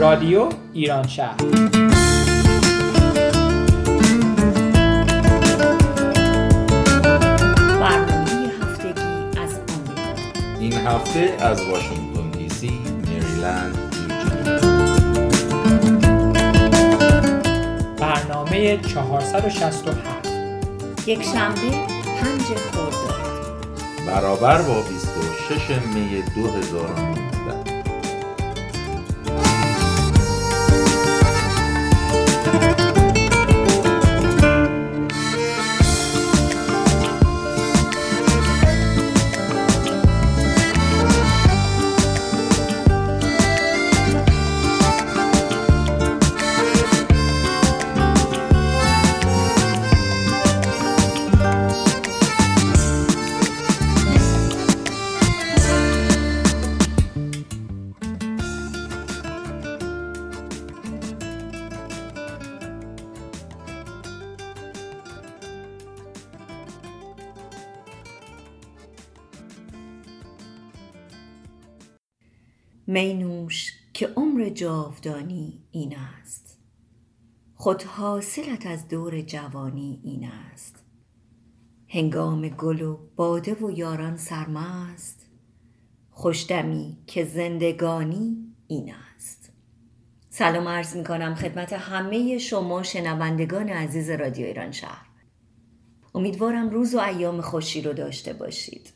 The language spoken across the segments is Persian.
رادیو ایران شهر این هفته از واشنگتن دی سی، مریلند، برنامه 467 یک شنبه پنج خرداد. برابر با 26 می 2019 مینوش که عمر جاودانی این است. خود حاصلت از دور جوانی این است. هنگام گل و باده و یاران سرمست خوشدمی که زندگانی این است. سلام عرض می کنم خدمت همه شما شنوندگان عزیز رادیو ایران شهر. امیدوارم روز و ایام خوشی رو داشته باشید.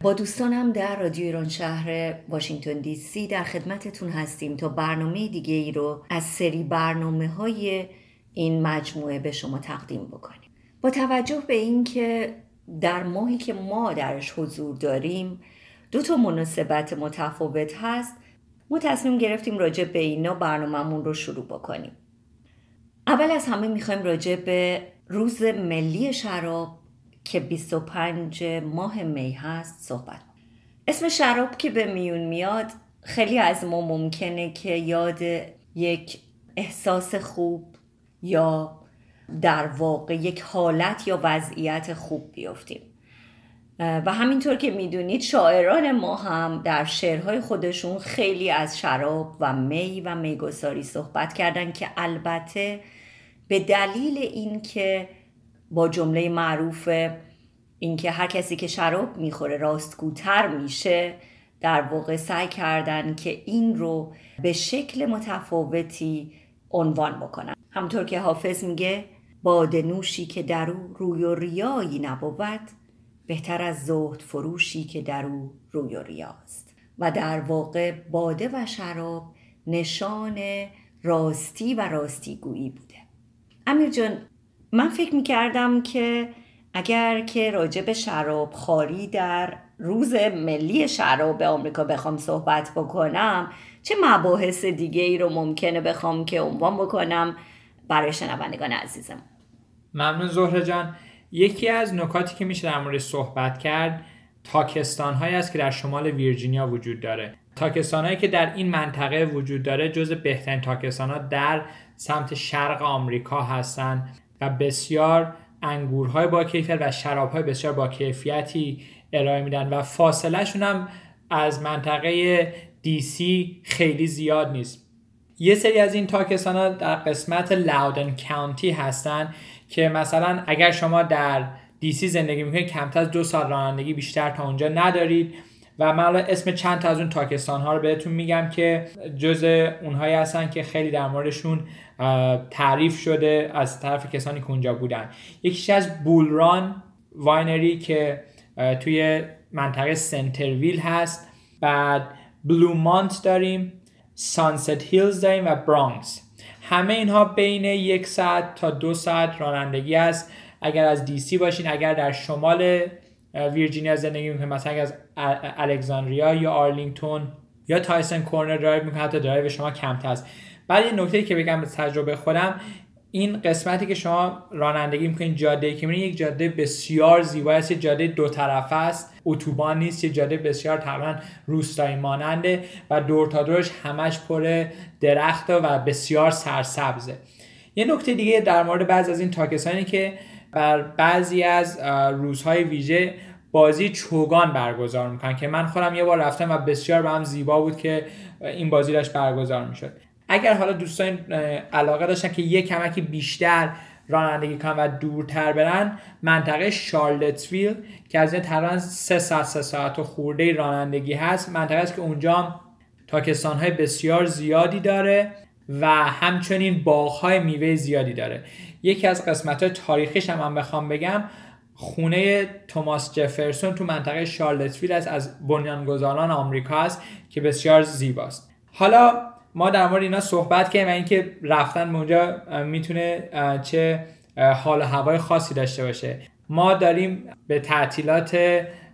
با دوستانم در رادیو ایران شهر واشنگتن دی سی در خدمتتون هستیم تا برنامه دیگه ای رو از سری برنامه های این مجموعه به شما تقدیم بکنیم. با توجه به اینکه در ماهی که ما درش حضور داریم دو تا مناسبت متفاوت هست ما تصمیم گرفتیم راجع به اینا برنامهمون رو شروع بکنیم. اول از همه می‌خوایم راجع به روز ملی شراب که 25 ماه می هست صحبت. اسم شراب که به میون میاد خیلی از ما ممکنه که یاد یک احساس خوب یا در واقع یک حالت یا وضعیت خوب بیفتیم. و همینطور که می‌دونید شاعران ما هم در شعرهای خودشون خیلی از شراب و می و میگساری صحبت کردن که البته به دلیل اینکه با جمله معروف اینکه هر کسی که شراب می‌خوره راستگوتر میشه در واقع سعی کردن که این رو به شکل متفاوتی عنوان بکنن. همطور که حافظ میگه باد نوشی که در او روی و ریایی نبود بهتر از زهد فروشی که در او روی و ریاست. و در واقع باده و شراب نشان راستی و راستیگویی بوده. امیر جان من فکر می‌کردم که اگر که راجع به شراب خاری در روز ملی شراب آمریکا بخوام صحبت بکنم چه مباحث دیگه ای رو ممکنه بخوام که عنوان بکنم برای شنوندگان عزیزم؟ ممنون زهره جان. یکی از نکاتی که میشه در مورد صحبت کرد تاکستان هایی است که در شمال ویرجینیا وجود داره. تاکستان هایی که در این منطقه وجود داره جز بهترین تاکستان ها در سمت شرق آمریکا هستند و بسیار انگورهای با کیفیت و شرابهای بسیار با کیفیتی ارائه میدن و فاصله شون هم از منطقه دی سی خیلی زیاد نیست. یه سری از این تاکستان ها در قسمت لاودن کانتی هستن که مثلا اگر شما در دی سی زندگی می‌کنید کمتر از دو سال رانندگی بیشتر تا اونجا ندارید. و من اسم چند تا از اون تاکستان ها رو بهتون میگم که جز اونهایی هستن که خیلی در موردشون تعریف شده از طرف کسانی که اونجا بودن. یکیش از بولران winery که توی منطقه سنترویل هست. بعد بلومانت داریم سانست هیلز داریم و برانکس. همه اینها بین یک ساعت تا دو ساعت رانندگی است. اگر از دی سی باشین اگر در شمال ویرجینیا زندگی می‌کنید مثلا از الکساندریا یا آرلینگتون یا تایسن کورنر درایو می‌کنید حتی درایو شما کمتر است. بعد یه نکته که بگم به تجربه خودم این قسمتی که شما رانندگی می‌کنید جاده که میرین یک جاده بسیار زیبا است جاده دو طرفه است. اتوبان نیست یه جاده بسیار تقریبا روستایی ماننده و دور تا دورش همش پر درخت و بسیار سرسبزه. یه نکته دیگه در مورد بعضی از این تاکستانی که بر بعضی از روزهای ویژه بازی چوگان برگزار می‌کنن که من خودم یه بار رفتم و بسیار به هم زیبا بود که این بازی داشت برگزار می‌شد. اگر حالا دوستان علاقه داشتن که یه کمکی بیشتر رانندگی کنن و دورتر برن منطقه شارلتسویل که از این تقریبا سه ساعت سه ساعت و خورده رانندگی هست منطقه است که اونجا تاکستان های بسیار زیادی داره و همچنین باغ های میوه زیادی داره. یکی از قسمت های تاریخیش هم من بخوام بگم خونه توماس جفرسون تو منطقه شارلتسویل است از بنیانگذاران آمریکا است که بسیار زیباست. حالا ما در مورد اینا صحبت کردیم و اینکه رفتن به اونجا می‌تونه چه حال و هوای خاصی داشته باشه. ما داریم به تعطیلات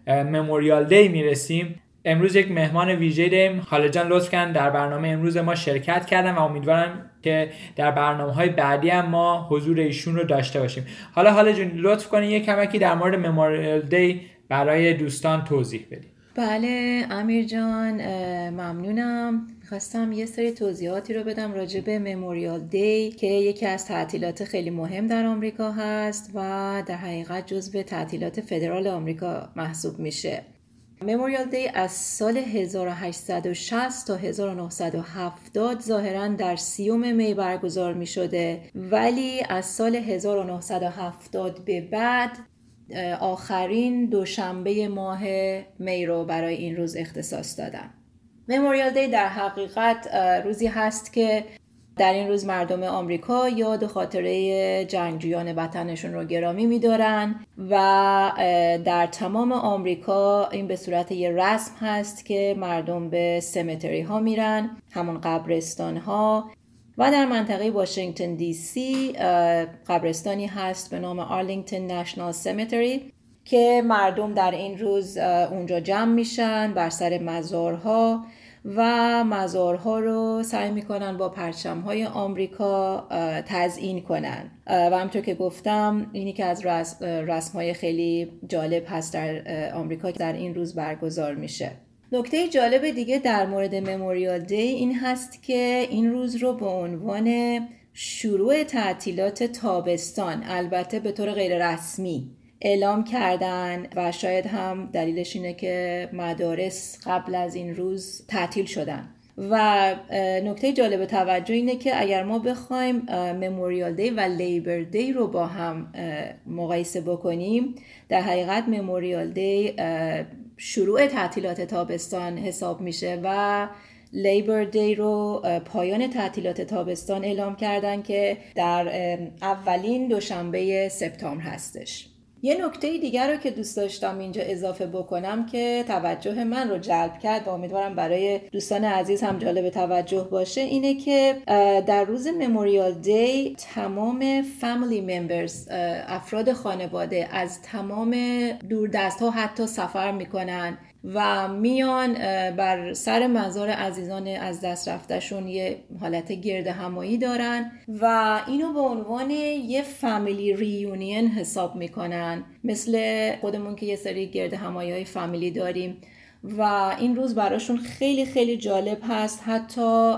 مموریال دی می‌رسیم. امروز یک مهمان ویژه داریم. خاله جان لطف کردن در برنامه امروز ما شرکت کردن و امیدوارم که در برنامه های بعدی هم ما حضور ایشون رو داشته باشیم. حالا حالا جون لطف کنید یک کمکی در مورد مموریال دی برای دوستان توضیح بدید بله امیر جان ممنونم. خواستم یه سری توضیحاتی رو بدم راجع به مموریال دی که یکی از تعطیلات خیلی مهم در آمریکا هست و در حقیقت جزو تعطیلات فدرال آمریکا محسوب میشه. مموریال دی از سال 1860 تا 1970 ظاهرا در سیوم می برگزار می شده. ولی از سال 1970 به بعد آخرین دوشنبه ماه می رو برای این روز اختصاص دادن مموریال دی در حقیقت روزی هست که در این روز مردم آمریکا یاد خاطره جنگجویان وطنشون رو گرامی میدارن و در تمام آمریکا این به صورت یه رسم هست که مردم به سمتری ها میرن همون قبرستان ها و در منطقه واشنگتن دی سی قبرستانی هست به نام آرلینگتون نشنال سمتری که مردم در این روز اونجا جمع میشن بر سر مزارها. و مزارها رو سعی می‌کنن با پرچم های آمریکا تزیین کنن. و همطور که گفتم اینی که از رسم های خیلی جالب هست در آمریکا در این روز برگزار میشه. نکته جالب دیگه در مورد مموریال دی این هست که این روز رو به عنوان شروع تعطیلات تابستان البته به طور غیر رسمی اعلام کردن و شاید هم دلیلش اینه که مدارس قبل از این روز تعطیل شدن. و نکته جالب توجه اینه که اگر ما بخوایم مموریال دی و لیبر دی رو با هم مقایسه بکنیم در حقیقت مموریال دی شروع تعطیلات تابستان حساب میشه و لیبر دی رو پایان تعطیلات تابستان اعلام کردن که در اولین دوشنبه سپتامبر هستش. یه نکته دیگر رو که دوست داشتم اینجا اضافه بکنم که توجه من رو جلب کرد و امیدوارم برای دوستان عزیز هم جالب توجه باشه اینه که در روز مموریال دی تمام فامیلی ممبرز افراد خانواده از تمام دوردست ها حتی سفر می‌کنن. و میان بر سر مزار عزیزان از دست رفتشون یه حالت گرد همایی دارن و اینو به عنوان یه فامیلی ریونین حساب می‌کنن. مثل خودمون که یه سری گرد همایی های فامیلی داریم و این روز براشون خیلی خیلی جالب هست. حتی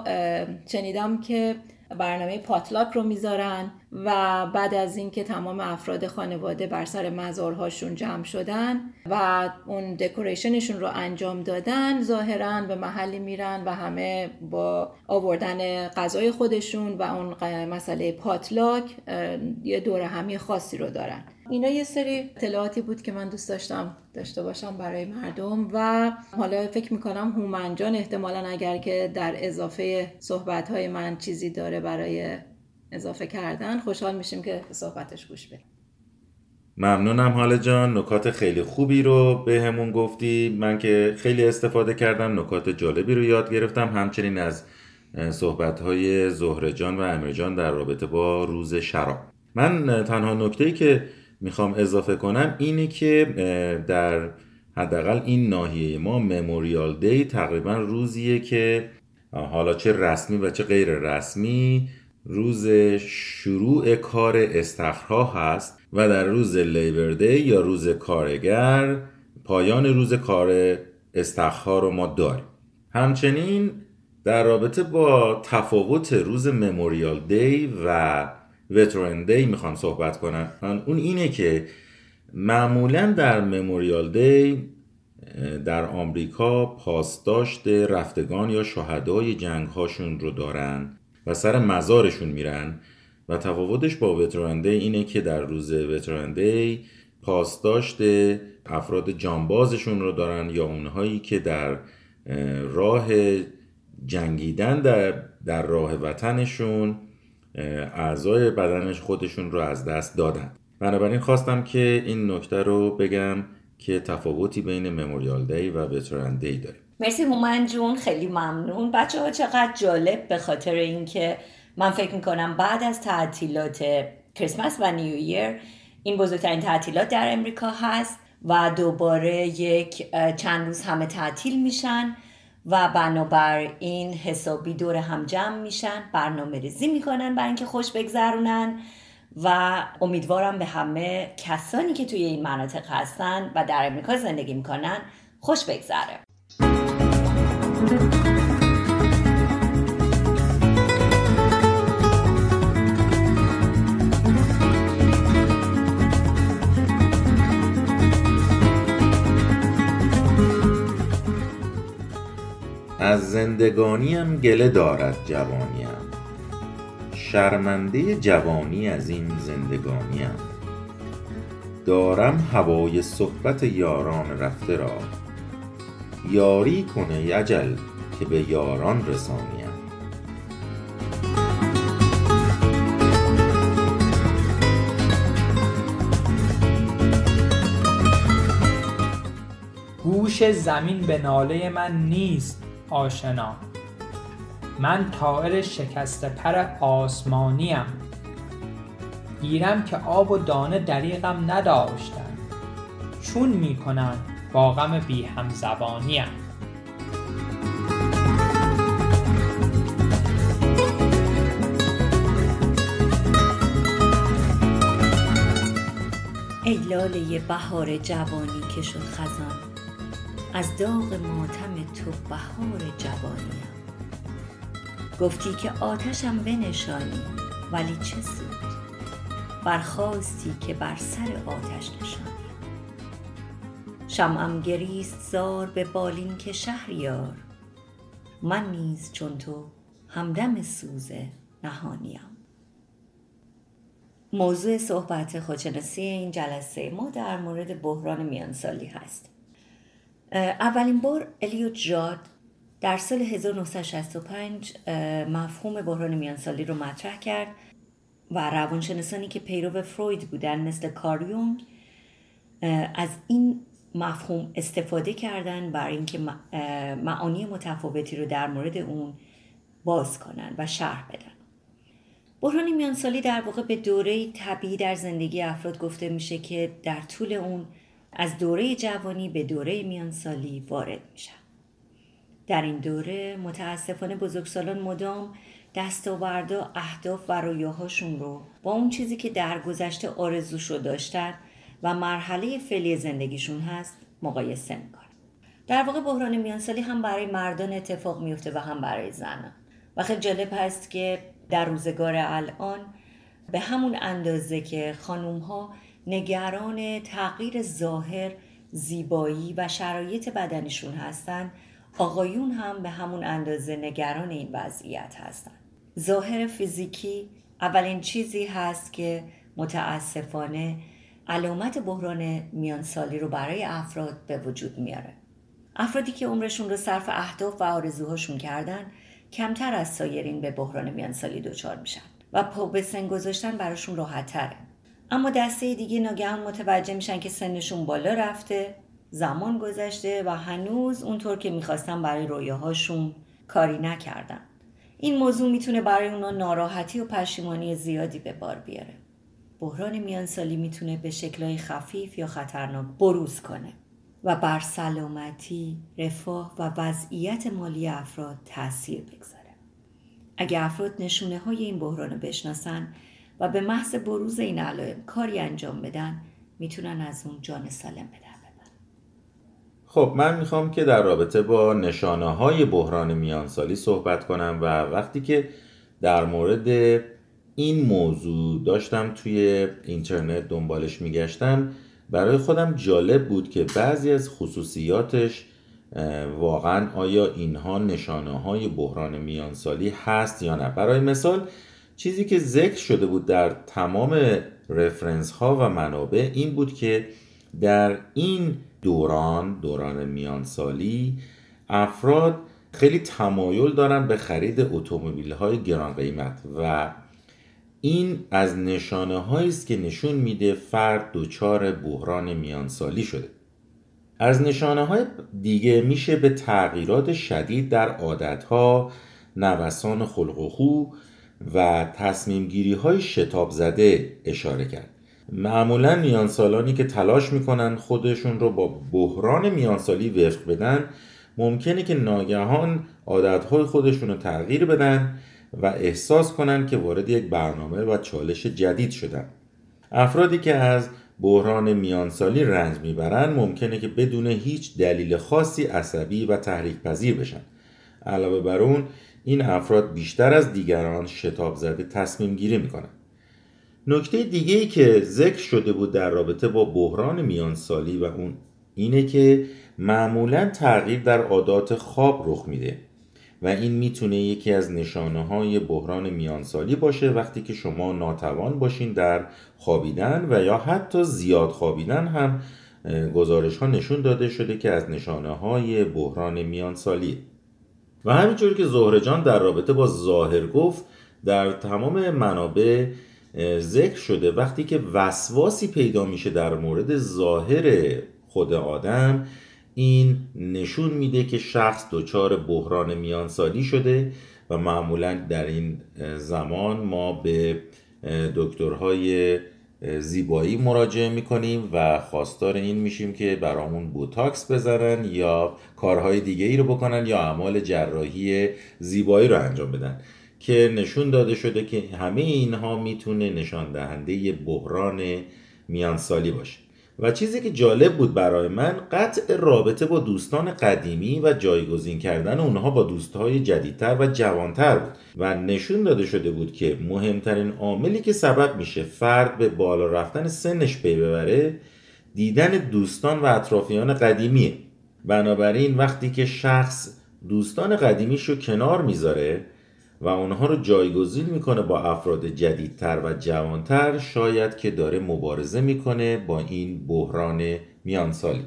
شنیدم که برنامه پاتلاک رو می‌ذارن. و بعد از اینکه تمام افراد خانواده بر سر مزارهاشون جمع شدن و اون دکوریشنشون رو انجام دادن ظاهرا به محلی میرن و همه با آوردن غذای خودشون و اون مسئله پاتلاک یه دور همی خاصی رو دارن. اینا یه سری اطلاعاتی بود که من دوست داشتم داشته باشم برای مردم و حالا فکر می‌کنم هومنجان احتمالا اگر که در اضافه صحبت من چیزی داره برای اضافه کردن خوشحال میشیم که صحبتش گوش بدیم. ممنونم حال جان. نکات خیلی خوبی رو به همون گفتی. من که خیلی استفاده کردم نکات جالبی رو یاد گرفتم. همچنین از صحبت های زهره جان و امیر جان در رابطه با روز شراب. من تنها نکته که می‌خوام اضافه کنم اینه که در حداقل این ناحیه ما مموریال دی تقریبا روزیه که حالا چه رسمی و چه غیر رسمی روز شروع کار استخرها هست و در روز لیبرده یا روز کارگر پایان روز کار استخرها رو ما داریم. همچنین در رابطه با تفاوت روز مموریال دی و وترن دی می‌خوام صحبت کنم. اون اینه که معمولا در مموریال دی در آمریکا پاسداشت رفتگان یا شهدای جنگ هاشون رو دارن. و سر مزارشون میرن و تفاوتش با وتران اینه که در روز وتران پاسداشت افراد جانبازشون رو دارن یا اونهایی که در راه جنگیدن در, در راه وطنشون اعضای بدنش خودشون رو از دست دادن. بنابراین خواستم که این نکته رو بگم که تفاوتی بین مموریال دی و وتران دی داریم. مرسی هومن جون خیلی ممنون. بچه ها چقدر جالب به خاطر اینکه من فکر می‌کنم بعد از تعطیلات کریسمس و نیو این بزرگترین تعطیلات در امریکا هست و دوباره یک چند روز همه تعطیل میشن و بنابر این حسابی دور هم جمع میشن برنامه ریزی می‌کنن برای اینکه خوش بگذرونن و امیدوارم به همه کسانی که توی این مناطق هستن و در امریکا زندگی می‌کنن خوش بگذره. از زندگانیم گله دارد جوانیم. شرمنده جوانی از این زندگانیم. دارم هوای صحبت یاران رفته را. یاری کنه یجل که به یاران رسانیم گوش زمین به ناله من نیست آشنا. من طائر شکسته پر آسمانیم گیرم که آب و دانه دریغم نداشتن. چون می‌کنن با غم بی هم زبانیم ای لاله بهار جوانی که شد خزان از داغ ماتم تو بهار جوانیم گفتی که آتشم بنشانی ولی چه سود؟ برخواستی که بر سر آتش نشانی. شمعم گریست زار به بالین که شهریار. من نیز چون تو همدم سوز نهانیم. موضوع صحبت خودشناسی این جلسه ما در مورد بحران میانسالی هست. اولین بار الیوت جاد در سال 1965 مفهوم بحران میانسالی رو مطرح کرد و روانشناسانی که پیرو فروید بودن مثل کاریونگ از این مفهوم استفاده کردن برای اینکه معانی متفاوتی رو در مورد اون باز کنن و شرح بدن. بحران میانسالی در واقع به دوره طبیعی در زندگی افراد گفته میشه که در طول اون از دوره جوانی به دوره میانسالی وارد میشن. در این دوره متاسفانه بزرگسالان مدام دستاوردا اهداف و رویاهاشون رو با اون چیزی که در گذشته آرزوشو داشتن و مرحله فعلی زندگیشون هست مقایسه می‌کنن. در واقع بحران میانسالی هم برای مردان اتفاق میفته و هم برای زنان. و خیلی جالب هست که در روزگار الان به همون اندازه که خانوم ها نگران تغییر ظاهر زیبایی و شرایط بدنشون هستند آقایون هم به همون اندازه نگران این وضعیت هستند ظاهر فیزیکی اولین چیزی هست که متاسفانه علامت بحران میانسالی رو برای افراد به وجود میاره. افرادی که عمرشون رو صرف اهداف و آرزوهاشون کردن کمتر از سایرین به بحران میانسالی دچار میشن و پا به سن گذاشتن براشون راحت تره. اما دسته دیگه ناگهان متوجه میشن که سنشون بالا رفته زمان گذشته و هنوز اونطور که می‌خواستن برای رویاهاشون کاری نکردن. این موضوع می‌تونه برای اونا ناراحتی و پشیمانی زیادی به بار بیاره. بحران میانسالی می‌تونه به شکلهای خفیف یا خطرناک بروز کنه و بر سلامتی، رفاه و وضعیت مالی افراد تاثیر بگذاره. اگه افراد نشونه های این بحران رو بشناسن و به محض بروز این علائم کاری انجام بدن می‌تونن از اون جان سالم بدن خب من می‌خوام که در رابطه با نشانه های بحران میانسالی صحبت کنم و وقتی که در مورد این موضوع داشتم توی اینترنت دنبالش میگشتم. برای خودم جالب بود که بعضی از خصوصیاتش واقعا آیا اینها نشانه های بحران میانسالی هست یا نه. برای مثال چیزی که ذکر شده بود در تمام رفرنس ها و منابع این بود که در این دوران دوران میانسالی افراد خیلی تمایل دارن به خرید اتومبیل های گران قیمت و این از نشانه است که نشون میده فرد دچار بحران میانسالی شده. از نشانه های دیگه میشه به تغییرات شدید در عادتها نوسان خلق و خو و تصمیم گیری های شتاب زده اشاره کرد. معمولا میانسالانی که تلاش می‌کنن خودشون رو با بحران میانسالی وفق بدن ممکنه که ناگهان عادتهای خودشون رو تغییر بدن و احساس کنن که وارد یک برنامه و چالش جدید شدن. افرادی که از بحران میانسالی رنج می‌برن ممکنه که بدون هیچ دلیل خاصی عصبی و تحریک پذیر بشن. علاوه بر اون این افراد بیشتر از دیگران شتاب زده تصمیم گیری می‌کنن. نکته دیگه ای که ذکر شده بود در رابطه با بحران میانسالی و اون اینه که معمولا تغییر در عادات خواب رخ میده. و این می‌تونه یکی از نشانه های بحران میانسالی باشه وقتی که شما ناتوان باشین در خوابیدن و یا حتی زیاد خوابیدن هم گزارش ها نشون داده شده که از نشانه های بحران میانسالی. و همینطور که زهرجان در رابطه با ظاهر گفت در تمام منابع ذکر شده وقتی که وسواسی پیدا میشه در مورد ظاهر خود آدم این نشون میده که شخص دچار بحران میانسالی شده و معمولا در این زمان ما به دکترهای زیبایی مراجعه می‌کنیم و خواستار این میشیم که برامون بوتاکس بزنن یا کارهای دیگه ای رو بکنن یا اعمال جراحی زیبایی رو انجام بدن. که نشون داده شده که همه اینها می‌تونه نشان دهنده بحران میانسالی باشه. و چیزی که جالب بود برای من قطع رابطه با دوستان قدیمی و جایگزین کردن اونها با دوستهای جدیدتر و جوانتر بود و نشون داده شده بود که مهمترین عاملی که سبب میشه فرد به بالا رفتن سنش پی ببره دیدن دوستان و اطرافیان قدیمیه. بنابراین وقتی که شخص دوستان قدیمیش رو کنار می‌ذاره و اونها رو جایگزین می‌کنه با افراد جدیدتر و جوانتر شاید که داره مبارزه می‌کنه با این بحران میانسالی.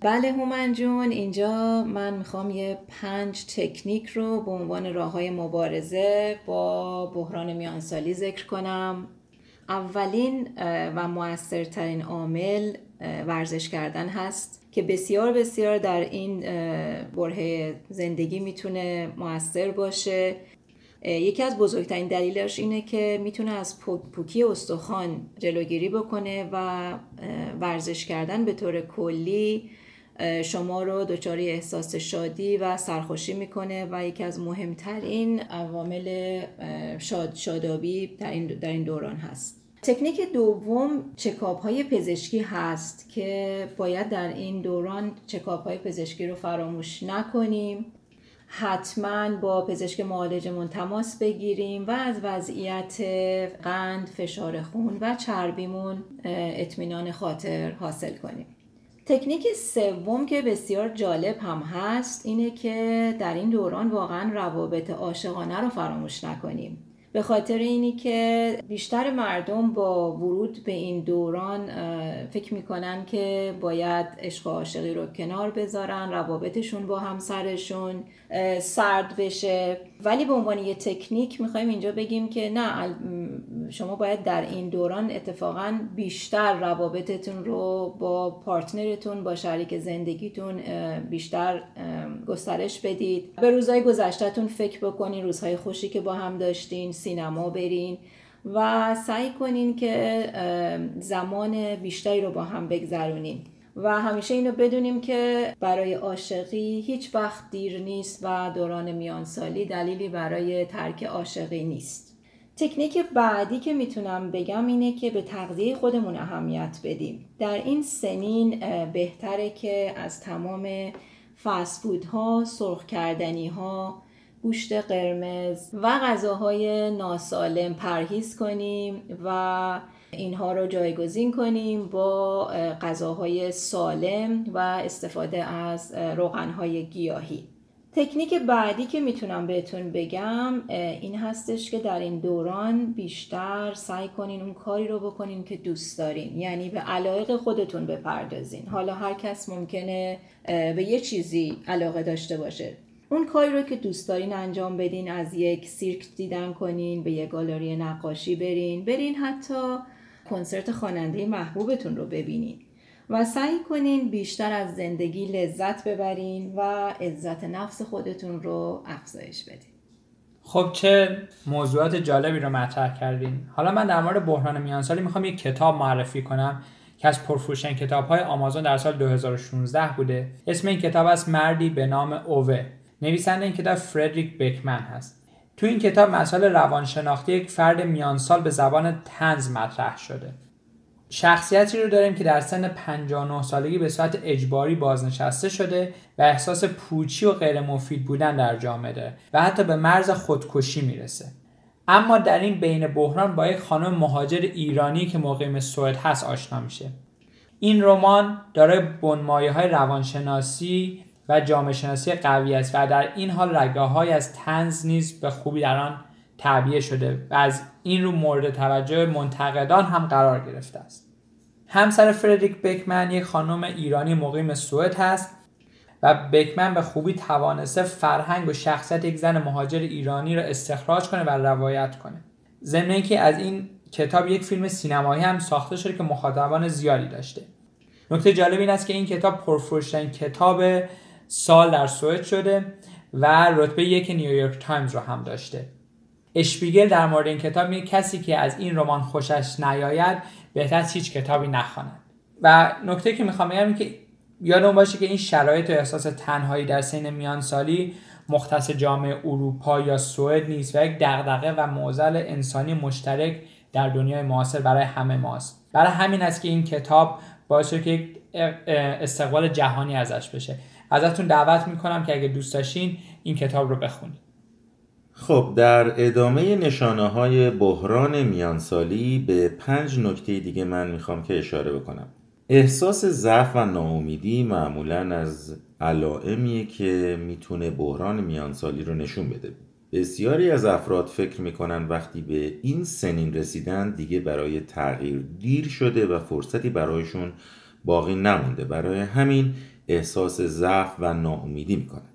بله هومن جون اینجا من می‌خوام یه پنج تکنیک رو به عنوان راه های مبارزه با بحران میانسالی ذکر کنم. اولین و موثرترین عامل ورزش کردن هست. که بسیار بسیار در این بره زندگی می‌تونه موثر باشه. یکی از بزرگترین دلیلش اینه که می‌تونه از پوکی استخوان جلوگیری بکنه و ورزش کردن به طور کلی شما رو دچاری احساس شادی و سرخوشی می‌کنه و یکی از مهمترین عوامل شاد شادابی در این دوران هست. تکنیک دوم چکاپ های پزشکی هست که باید در این دوران چکاپ های پزشکی رو فراموش نکنیم. حتما با پزشک معالجمون تماس بگیریم و از وضعیت قند، فشار خون و چربیمون اطمینان خاطر حاصل کنیم. تکنیک سوم که بسیار جالب هم هست اینه که در این دوران واقعا روابط عاشقانه رو فراموش نکنیم. به خاطر اینی که بیشتر مردم با ورود به این دوران فکر می‌کنن که باید عشق و عاشقی رو کنار بذارن روابطشون با همسرشون سرد بشه. ولی به عنوان یه تکنیک می‌خوایم اینجا بگیم که نه شما باید در این دوران اتفاقا بیشتر روابطتون رو با پارتنرتون با شریک زندگیتون بیشتر گسترش بدید. به روزهای گذشتهتون فکر بکنین روزهای خوشی که با هم داشتین سینما برین و سعی کنین که زمان بیشتری رو با هم بگذرونین. و همیشه اینو بدونیم که برای عاشقی هیچ وقت دیر نیست و دوران میانسالی دلیلی برای ترک عاشقی نیست. تکنیک بعدی که می‌تونم بگم اینه که به تغذیه خودمون اهمیت بدیم. در این سنین بهتره که از تمام فسفودها، سرخ کردنی ها، گوشت قرمز و غذاهای ناسالم پرهیز کنیم و اینها رو جایگزین کنیم با غذاهای سالم و استفاده از روغنهای گیاهی. تکنیک بعدی که می‌تونم بهتون بگم این هستش که در این دوران بیشتر سعی کنین اون کاری رو بکنین که دوست دارین. یعنی به علایق خودتون بپردازین. حالا هر کس ممکنه به یه چیزی علاقه داشته باشه. اون کاری رو که دوست دارین انجام بدین از یک سیرک دیدن کنین به یک گالری نقاشی برین برین حتی کنسرت خواننده محبوبتون رو ببینین. و سعی کنین بیشتر از زندگی لذت ببرین و عزت نفس خودتون رو افزایش بدین. خب چه موضوعات جالبی رو مطرح کردین. حالا من در مورد بحران میانسالی می‌خوام یک کتاب معرفی کنم که از پرفروشترین کتاب های آمازون در سال 2016 بوده. اسم این کتاب است مردی به نام اوه. نویسنده این کتاب فردریک بکمن هست. تو این کتاب مسائل روانشناختی یک فرد میانسال به زبان تنز مطرح شده. شخصیتی رو داریم که در سن 59 سالگی به صورت اجباری بازنشسته شده و احساس پوچی و غیر مفید بودن در جامعه داره و حتی به مرز خودکشی می‌رسه. اما در این بین بحران با یک خانم مهاجر ایرانی که مقیم سوئد هست آشنا میشه. این رمان داره بنمایه های روانشناسی و جامعه شناسی قوی است و در این حال رگاه های از تنز نیز به خوبی در آن تعبیه شده و از این رو مورد توجه منتقدان هم قرار گرفته است. همسر فردریک بکمن یک خانم ایرانی مقیم سوئد هست و بکمن به خوبی توانسته فرهنگ و شخصیت یک زن مهاجر ایرانی را استخراج کنه و روایت کنه. ضمن اینکه از این کتاب یک فیلم سینمایی هم ساخته شده که مخاطبان زیادی داشته. نکته جالب این است که این کتاب پرفروشترین کتاب سال در سوئد شده و رتبه یک نیویورک تایمز رو هم داشته. اشپیگل در مورد این کتاب میگه کسی که از این رمان خوشش نیاید بهتر هیچ کتابی نخواند. و نکته که می‌خوام بگم که یادمون باشه که این شرایط و احساس تنهایی در سنین میانسالی مختص جامعه اروپا یا سوئد نیست و یک دغدغه و معضل انسانی مشترک در دنیای معاصر برای همه ماست. برای همین است که این کتاب باعث که یک استقبال جهانی ازش بشه. ازتون دعوت می‌کنم که اگه دوست داشتین این کتاب رو بخونید. خب در ادامه نشانه های بحران میانسالی به پنج نکته دیگه من می‌خوام که اشاره بکنم. احساس ضعف و ناامیدی معمولا از علائمیه که می‌تونه بحران میانسالی رو نشون بده. بسیاری از افراد فکر می‌کنن وقتی به این سنین رسیدن دیگه برای تغییر دیر شده و فرصتی برایشون باقی نمونده. برای همین احساس ضعف و ناامیدی می‌کنن.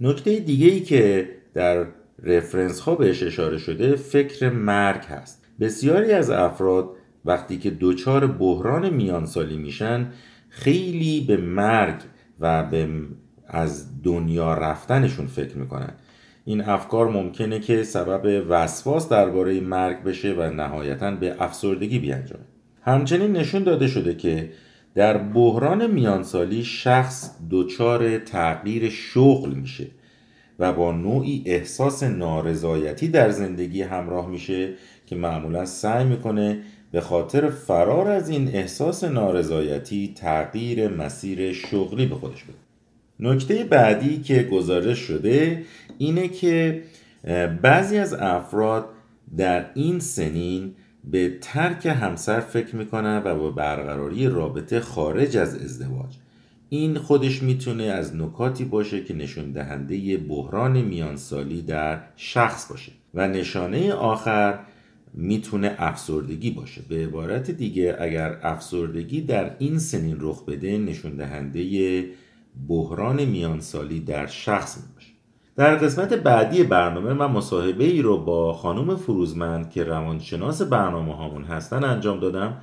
نکته دیگه ای که در رفرنس ها بهش اشاره شده فکر مرگ هست. بسیاری از افراد وقتی که دچار بحران میانسالی میشن خیلی به مرگ و به از دنیا رفتنشون فکر می‌کنن. این افکار ممکنه که سبب وسواس درباره مرگ بشه و نهایتا به افسردگی بیانجامه. همچنین نشون داده شده که در بحران میانسالی شخص دچار تغییر شغل میشه. و با نوعی احساس نارضایتی در زندگی همراه میشه که معمولا سعی می‌کنه به خاطر فرار از این احساس نارضایتی تغییر مسیر شغلی به خودش بده. نکته بعدی که گزارش شده اینه که بعضی از افراد در این سنین به ترک همسر فکر می‌کنن و با برقراری رابطه خارج از ازدواج. این خودش می‌تونه از نکاتی باشه که نشون دهنده بحران میانسالی در شخص باشه. و نشانه آخر می‌تونه افسردگی باشه. به عبارت دیگه اگر افسردگی در این سنین رخ بده نشون دهنده بحران میانسالی در شخص باشه در قسمت بعدی برنامه من مصاحبه ای رو با خانم فروزمند که روانشناس برنامه هامون هستن انجام دادم.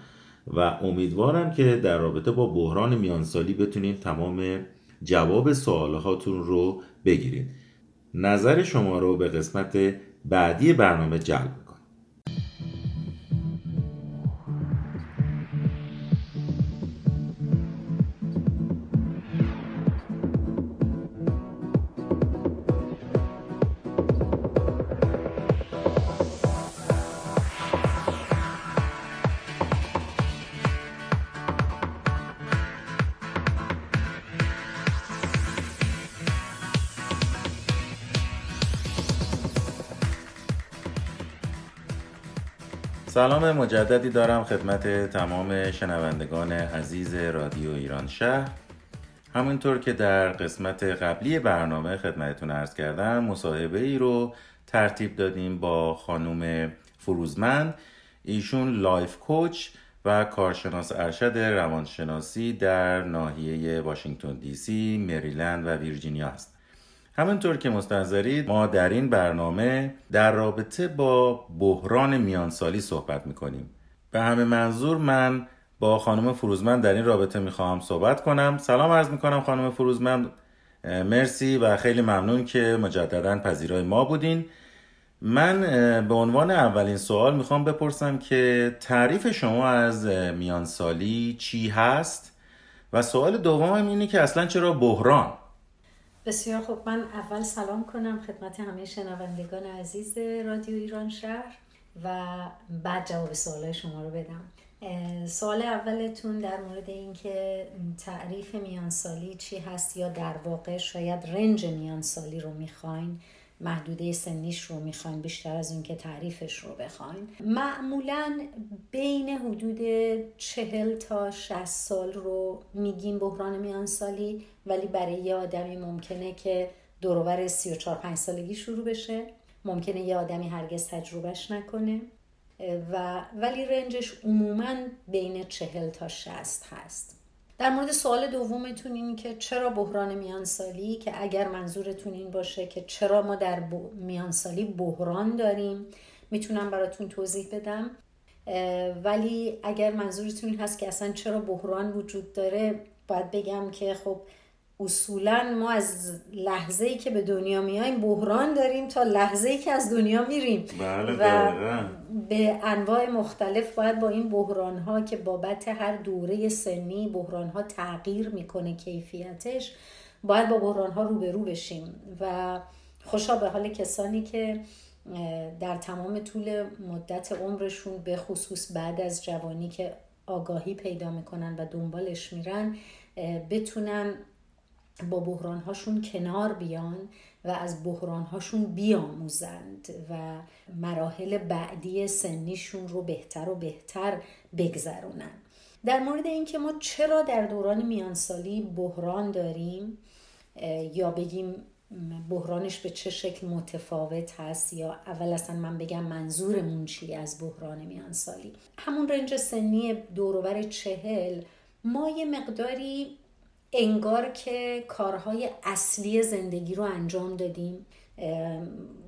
و امیدوارم که در رابطه با بحران میانسالی بتونید تمام جواب سوالهاتون رو بگیرید نظر شما رو به قسمت بعدی برنامه جلب سلام مجددی دارم خدمت تمام شنوندگان عزیز رادیو ایران شهر همونطور که در قسمت قبلی برنامه خدمتتون عرض کردم مصاحبه ای رو ترتیب دادیم با خانم فروزمند ایشون life coach و کارشناس ارشد روانشناسی در ناحیه واشنگتن دی سی، مریلند و ویرجینیا است. همونطور که مستحضرید ما در این برنامه در رابطه با بحران میانسالی صحبت می‌کنیم. به همه منظور من با خانم فروزمند در این رابطه می‌خواهم صحبت کنم. سلام عرض می‌کنم خانم فروزمند مرسی و خیلی ممنون که مجددا پذیرای ما بودین. من به عنوان اولین سوال می‌خوام بپرسم که تعریف شما از میانسالی چی هست و سوال دومم اینه که اصلا چرا بحران بسیار خوب. من اول سلام کنم خدمت همه شنوندگان عزیز رادیو ایران شهر و بعد جواب سوال شما رو بدم. سوال اولتون در مورد اینکه تعریف میانسالی چی هست یا در واقع شاید رنج میانسالی رو می‌خواین. محدوده سنیش رو می‌خواین بیشتر از اینکه تعریفش رو بخواین معمولا بین حدود چهل تا 60 سال رو میگیم بحران میانسالی ولی برای یه آدمی ممکنه که دروبر 34 5 سالگی شروع بشه. ممکنه یه آدمی هرگز تجربهش نکنه. و ولی رنجش عموما بین چهل تا 60 هست. در مورد سوال دومتون این که چرا بحران میانسالی که اگر منظورتون این باشه که چرا ما در میانسالی بحران داریم می‌تونم براتون توضیح بدم. ولی اگر منظورتون این هست که اصلا چرا بحران وجود داره باید بگم که خب اصولا ما از لحظه ای که به دنیا میایم بحران داریم تا لحظه ای که از دنیا میریم. بله و به انواع مختلف باید با این بحران ها که بابت هر دوره سنی بحران ها تغییر می‌کنه کیفیتش باید با بحران ها روبرو بشیم. و خوشا به حال کسانی که در تمام طول مدت عمرشون به خصوص بعد از جوانی که آگاهی پیدا می‌کنن و دنبالش میرن بتونن با بحرانهاشون کنار بیان و از بحرانهاشون بیاموزند و مراحل بعدی سنیشون رو بهتر و بهتر بگذرونن. در مورد اینکه ما چرا در دوران میانسالی بحران داریم یا بگیم بحرانش به چه شکل متفاوت هست یا اول اصلا من بگم منظورمون چی از بحران میانسالی. همون رنج سنی دوروبر چهل ما یه مقداری انگار که کارهای اصلی زندگی رو انجام دادیم.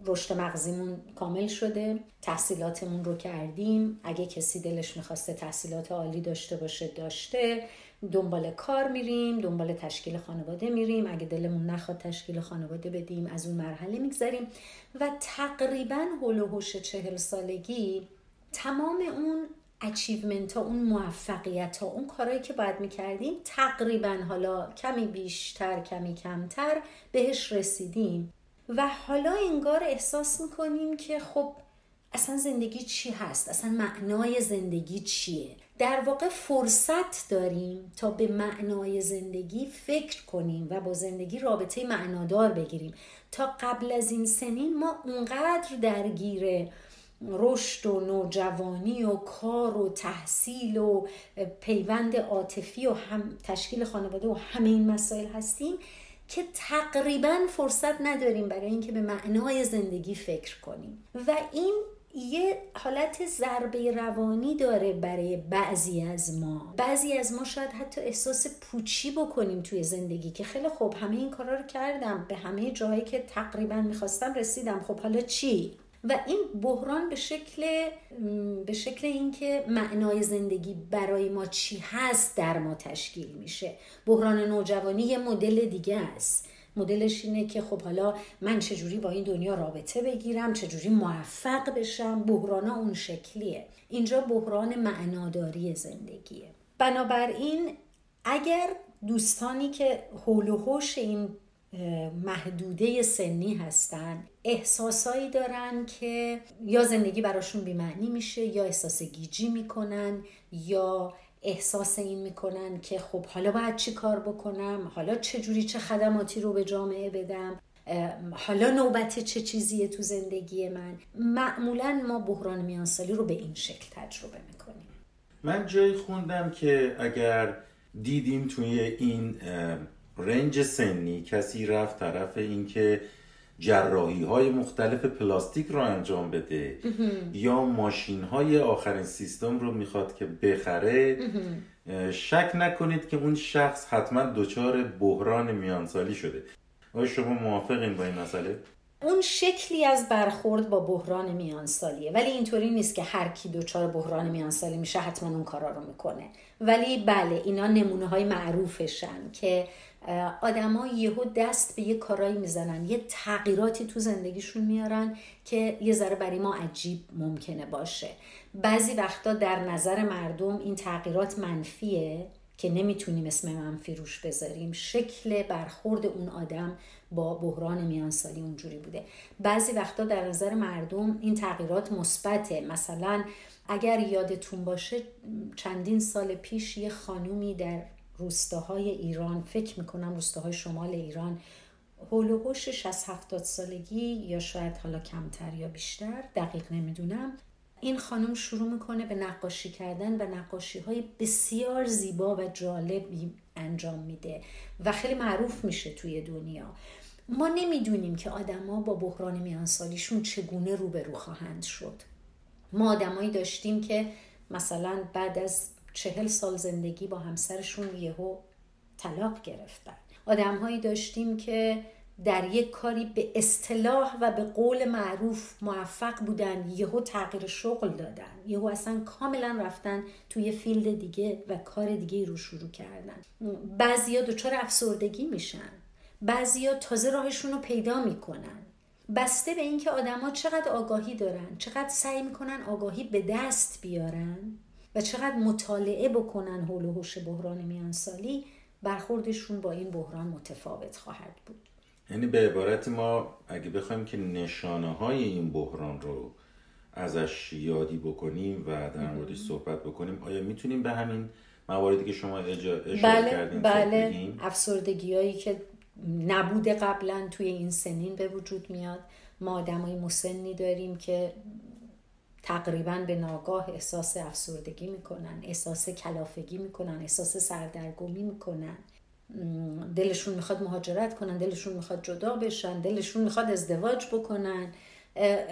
رشد مغزیمون کامل شده. تحصیلاتمون رو کردیم. اگه کسی دلش می‌خواسته تحصیلات عالی داشته باشه داشته. دنبال کار میریم دنبال تشکیل خانواده میریم. اگه دلمون نخواد تشکیل خانواده بدیم از اون مرحله میگذریم. و تقریبا هول و چهل سالگی تمام اون اچیومنت ها اون موفقیت ها اون کارهایی که باید می‌کردیم تقریبا حالا کمی بیشتر کمی کمتر بهش رسیدیم. و حالا انگار احساس می‌کنیم که خب اصلا زندگی چی هست؟ اصلا معنای زندگی چیه؟ در واقع فرصت داریم تا به معنای زندگی فکر کنیم و با زندگی رابطه معنادار بگیریم. تا قبل از این سنین ما اونقدر درگیر رشد و نوجوانی و کار و تحصیل و پیوند عاطفی و هم تشکیل خانواده و همه این مسائل هستیم که تقریبا فرصت نداریم برای اینکه به معنای زندگی فکر کنیم. و این یه حالت ضربه روانی داره برای بعضی از ما. بعضی از ما شاید حتی احساس پوچی بکنیم توی زندگی که خیلی خوب همه این کارا رو کردم به همه جاهایی که تقریبا می‌خواستم رسیدم. خب حالا چی؟ و این بحران به شکل به شکل اینکه معنای زندگی برای ما چی هست در ما تشکیل میشه. بحران نوجوانی یه مدل دیگه است. مدلش اینه که خب حالا من چجوری با این دنیا رابطه بگیرم چجوری موفق بشم؟ بحران اون شکلیه. اینجا بحران معناداری زندگیه. بنابراین اگر دوستانی که حول و حوش این محدوده سنی هستن احساسایی دارن که یا زندگی براشون بیمعنی میشه یا احساس گیجی می‌کنن یا احساس این می‌کنن که خب حالا باید چی کار بکنم؟ حالا چه جوری چه خدماتی رو به جامعه بدم؟ حالا نوبت چه چیزیه تو زندگی من؟ معمولا ما بحران میانسالی رو به این شکل تجربه می‌کنیم. من جایی خوندم که اگر دیدیم توی این رنج سنی کسی رفت طرف اینکه جراحی های مختلف پلاستیک رو انجام بده. یا ماشین های آخرین سیستم رو می‌خواد که بخره. شک نکنید که اون شخص حتما دچار بحران میانسالی شده. آیا شما موافقین با این مسئله؟ اون شکلی از برخورد با بحران میانسالیه. ولی اینطوری نیست که هر کی دچار بحران میانسالی میشه حتما اون کارا رو می‌کنه. ولی بله اینا نمونه های معروفشن که آدما یهو دست به یه کارایی می‌زنن یه تغییراتی تو زندگیشون میارن که یه ذره برای ما عجیب ممکنه باشه. بعضی وقتا در نظر مردم این تغییرات منفیه. که نمی‌تونیم اسم منفی روش بذاریم. شکل برخورد اون آدم با بحران میانسالی اونجوری بوده. بعضی وقتا در نظر مردم این تغییرات مثبته. مثلا اگر یادتون باشه چندین سال پیش یه خانومی در روستاهای ایران فکر می‌کنم روستاهای شمال ایران هولوهوش 60 70 سالگی یا شاید حالا کمتر یا بیشتر دقیق نمی‌دونم این خانم شروع می‌کنه به نقاشی کردن و نقاشی های بسیار زیبا و جالبی انجام میده و خیلی معروف میشه توی دنیا. ما نمی‌دونیم که آدما با بحران میانسالیشون چگونه روبرو خواهند شد. ما آدمایی داشتیم که مثلا بعد از چهل سال زندگی با همسرشون یهو طلاق گرفتن. آدمهایی داشتیم که در یک کاری به اصطلاح و به قول معروف موفق بودن یهو تغییر شغل دادن. یهو اصلا کاملا رفتن توی فیلد دیگه و کار دیگه رو شروع کردن. بعضیا دچار افسردگی میشن. بعضیا تازه راهشون رو پیدا می‌کنن. بسته به اینکه آدما چقدر آگاهی دارن چقدر سعی می‌کنن آگاهی به دست بیارن و چقدر مطالعه بکنن حول و حوش بحران میانسالی برخوردشون با این بحران متفاوت خواهد بود. یعنی به عبارت ما اگه بخوایم که نشانه های این بحران رو ازش یادی بکنیم و در موردش صحبت بکنیم آیا می‌تونیم به همین مواردی که شما اشاره بله کردین بله افسردگی هایی که نبوده قبلا توی این سنین به وجود میاد. ما آدمای مسنی داریم که تقریبا به ناگاه احساس افسردگی می‌کنن احساس کلافگی می‌کنن احساس سردرگمی می‌کنن. دلشون می‌خواد مهاجرت کنن دلشون می‌خواد جدا بشن دلشون می‌خواد ازدواج بکنن.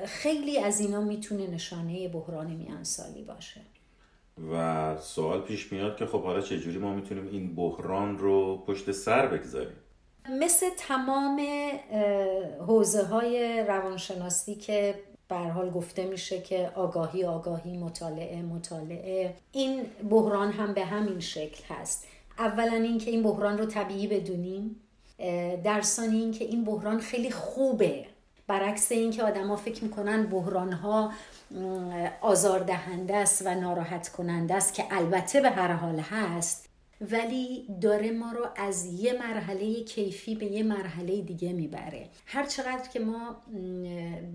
خیلی از اینا می‌تونه نشانه بحران میانسالی باشه. و سوال پیش میاد که خب حالا چجوری ما می‌تونیم این بحران رو پشت سر بگذاریم؟ مثل تمام حوزه های روانشناسی که بر حال گفته میشه که آگاهی آگاهی مطالعه مطالعه این بحران هم به همین شکل هست. اولا اینکه این بحران رو طبیعی بدونیم در ثانی اینکه این بحران خیلی خوبه. برعکس اینکه آدما فکر می‌کنن بحران ها آزاردهنده است و ناراحت کننده است که البته به هر حال هست. ولی داره ما رو از یه مرحله کیفی به یه مرحله دیگه می‌بره. هر چقدر که ما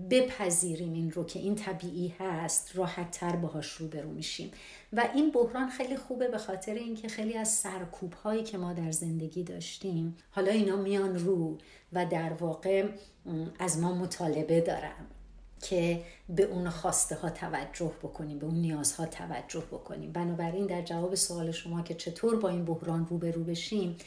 بپذیریم این رو که این طبیعی هست راحت تر باهاش روبرو میشیم. و این بحران خیلی خوبه به خاطر اینکه خیلی از سرکوب هایی که ما در زندگی داشتیم حالا اینا میان رو و در واقع از ما مطالبه دارن. که به اون خواسته ها توجه بکنیم به اون نیازها توجه بکنیم. بنابراین در جواب سوال شما که چطور با این بحران روبرو بشیم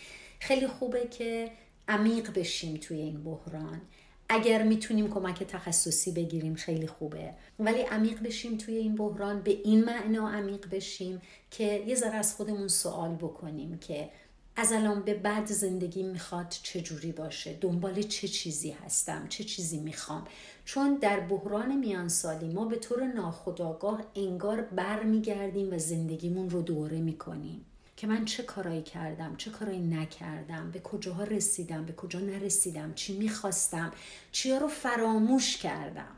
خیلی خوبه که عمیق بشیم توی این بحران. اگر می‌تونیم کمک تخصصی بگیریم خیلی خوبه. ولی عمیق بشیم توی این بحران به این معنا عمیق بشیم که یه ذره از خودمون سوال بکنیم که از الان به بعد زندگی می‌خواد چه جوری باشه دنبال چه چیزی هستم چه چیزی می‌خوام. چون در بحران میانسالی ما به طور ناخودآگاه انگار برمیگردیم و زندگیمون رو دوره می‌کنیم. که من چه کارایی کردم چه کارایی نکردم به کجاها رسیدم به کجا نرسیدم چی می‌خواستم چیا رو فراموش کردم.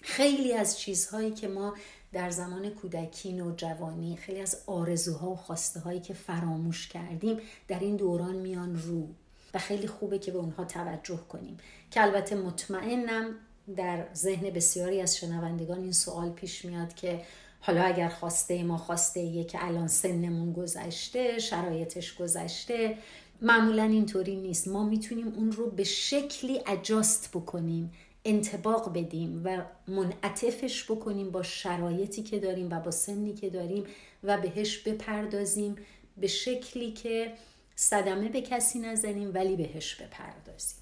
خیلی از چیزهایی که ما در زمان کودکی و جوانی خیلی از آرزوها و خواسته هایی که فراموش کردیم در این دوران میان رو. و خیلی خوبه که به اونها توجه کنیم. که البته مطمئنم در ذهن بسیاری از شنوندگان این سوال پیش میاد که حالا اگر خواسته ما خواسته یه که الان سنمون گذشته شرایطش گذشته معمولا اینطوری نیست. ما می‌تونیم اون رو به شکلی اجاست بکنیم انتباق بدیم و منعطفش بکنیم با شرایطی که داریم و با سنی که داریم و بهش بپردازیم به شکلی که صدمه به کسی نزنیم ولی بهش بپردازیم.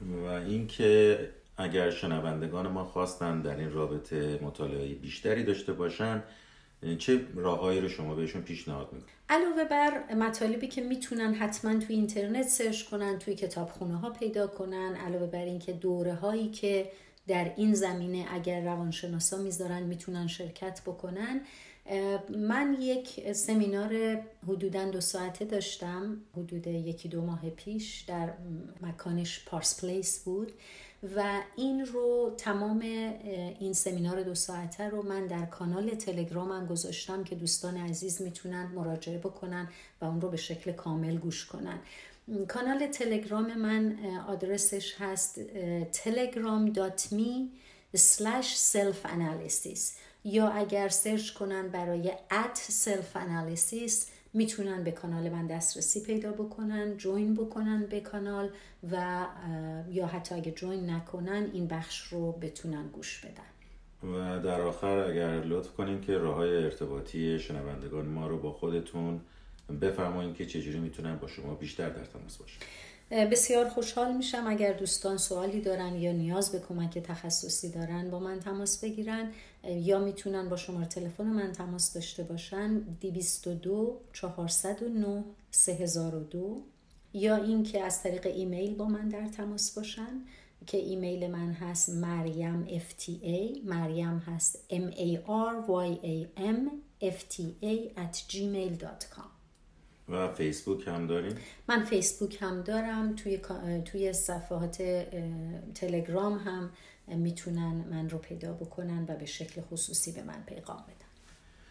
و اینکه اگر شنوندگان ما خواستن در این رابطه مطالعه بیشتری داشته باشن چه راههایی رو شما بهشون پیشنهاد می‌کنید؟ علاوه بر مطالبی که می‌تونن حتما توی اینترنت سرچ کنن توی کتابخونه ها پیدا کنن علاوه بر اینکه دوره هایی که در این زمینه اگر روانشناسا می‌ذارن می‌تونن شرکت بکنن من یک سمینار حدودا دو ساعته داشتم حدود یکی دو ماه پیش در مکانش پارس پلیس بود و این رو تمام این سمینار دو ساعته رو من در کانال تلگرامم گذاشتم که دوستان عزیز می‌تونن مراجعه بکنن و اون رو به شکل کامل گوش کنن. کانال تلگرام من آدرسش هست telegram.me slash self analysis. یا اگر سرچ کنن برای at self analysis می‌تونن به کانال من دسترسی پیدا بکنن جوین بکنن به کانال و یا حتی اگه جوین نکنن این بخش رو بتونن گوش بدن. و در آخر اگر لطف کنین که راه های ارتباطی شنوندگان ما رو با خودتون بفرمایید که چجوری می‌تونن با شما بیشتر در تماس باشن. بسیار خوشحال میشم اگر دوستان سوالی دارن یا نیاز به کمک تخصصی دارن با من تماس بگیرن. یا می‌تونن با شماره تلفن من تماس داشته باشن 222 409 3002 یا اینکه از طریق ایمیل با من در تماس باشن که ایمیل من هست مریم FTA مریم هست M A R Y A M FTA at gmail.com و فیسبوک هم داریم من فیسبوک هم دارم. توی توی صفحات تلگرام هم می‌تونن من رو پیدا بکنن و به شکل خصوصی به من پیغام بدن.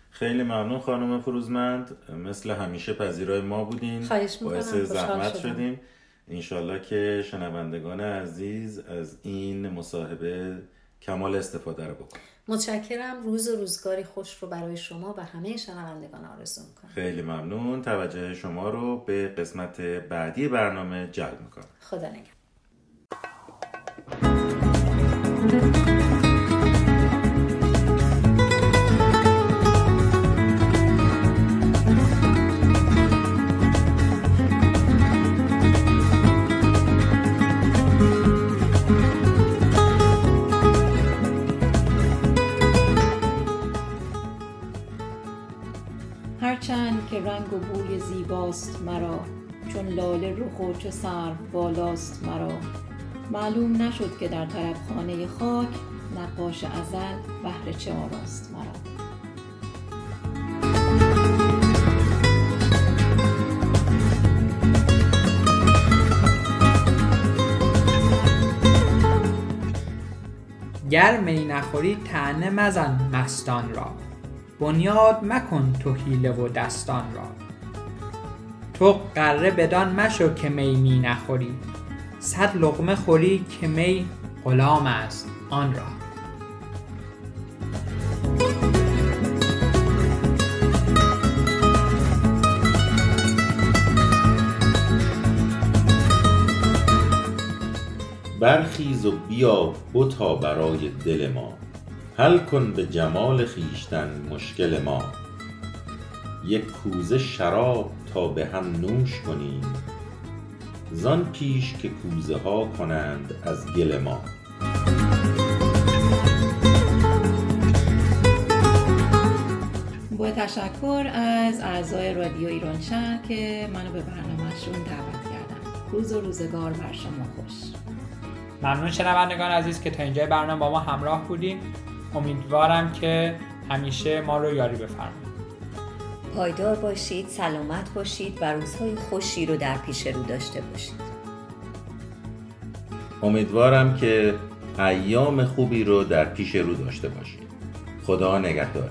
خیلی ممنون خانم فروزمند. مثل همیشه پذیرای ما بودین. خواهش باعث زحمت شدیم. انشالله که شنوندگان عزیز از این مصاحبه کمال استفاده رو بکن متشکرم. روز و روزگاری خوش رو برای شما و همه شنوندگان آرزو می‌کنم. خیلی ممنون. توجه شما رو به قسمت بعدی برنامه جلب می‌کنم. خدا نگهدار. رنگ و بوی زیباست مرا چون لاله رخ و چو سرو بالاست مرا. معلوم نشد که در طرف خانه خاک نقاش ازل بهر چه آراست مرا. گر می نخوری طعنه مزن مستان را. بنیاد مکن تو حیله و دستان را. تو غره بدان مشو که می می نخوری. صد لقمه خوری که می غلام است آن را. برخیز و بیا بتا برای دل ما. حل کن به جمال خویشتن مشکل ما. یک کوزه شراب تا به هم نوش کنیم. زان پیش که کوزه ها کنند از گل ما. با تشکر از اعضای رادیو ایران شهر که منو به برنامهشون دعوت کردن. روز و روزگار بر شما خوش. ممنون شنوندگان عزیز که تا اینجای برنامه با ما همراه بودین. امیدوارم که همیشه ما رو یاری بفرمایید. پایدار باشید سلامت باشید و روزهای خوشی رو در پیش رو داشته باشید. امیدوارم که ایام خوبی رو در پیش رو داشته باشید. خدا نگهدار.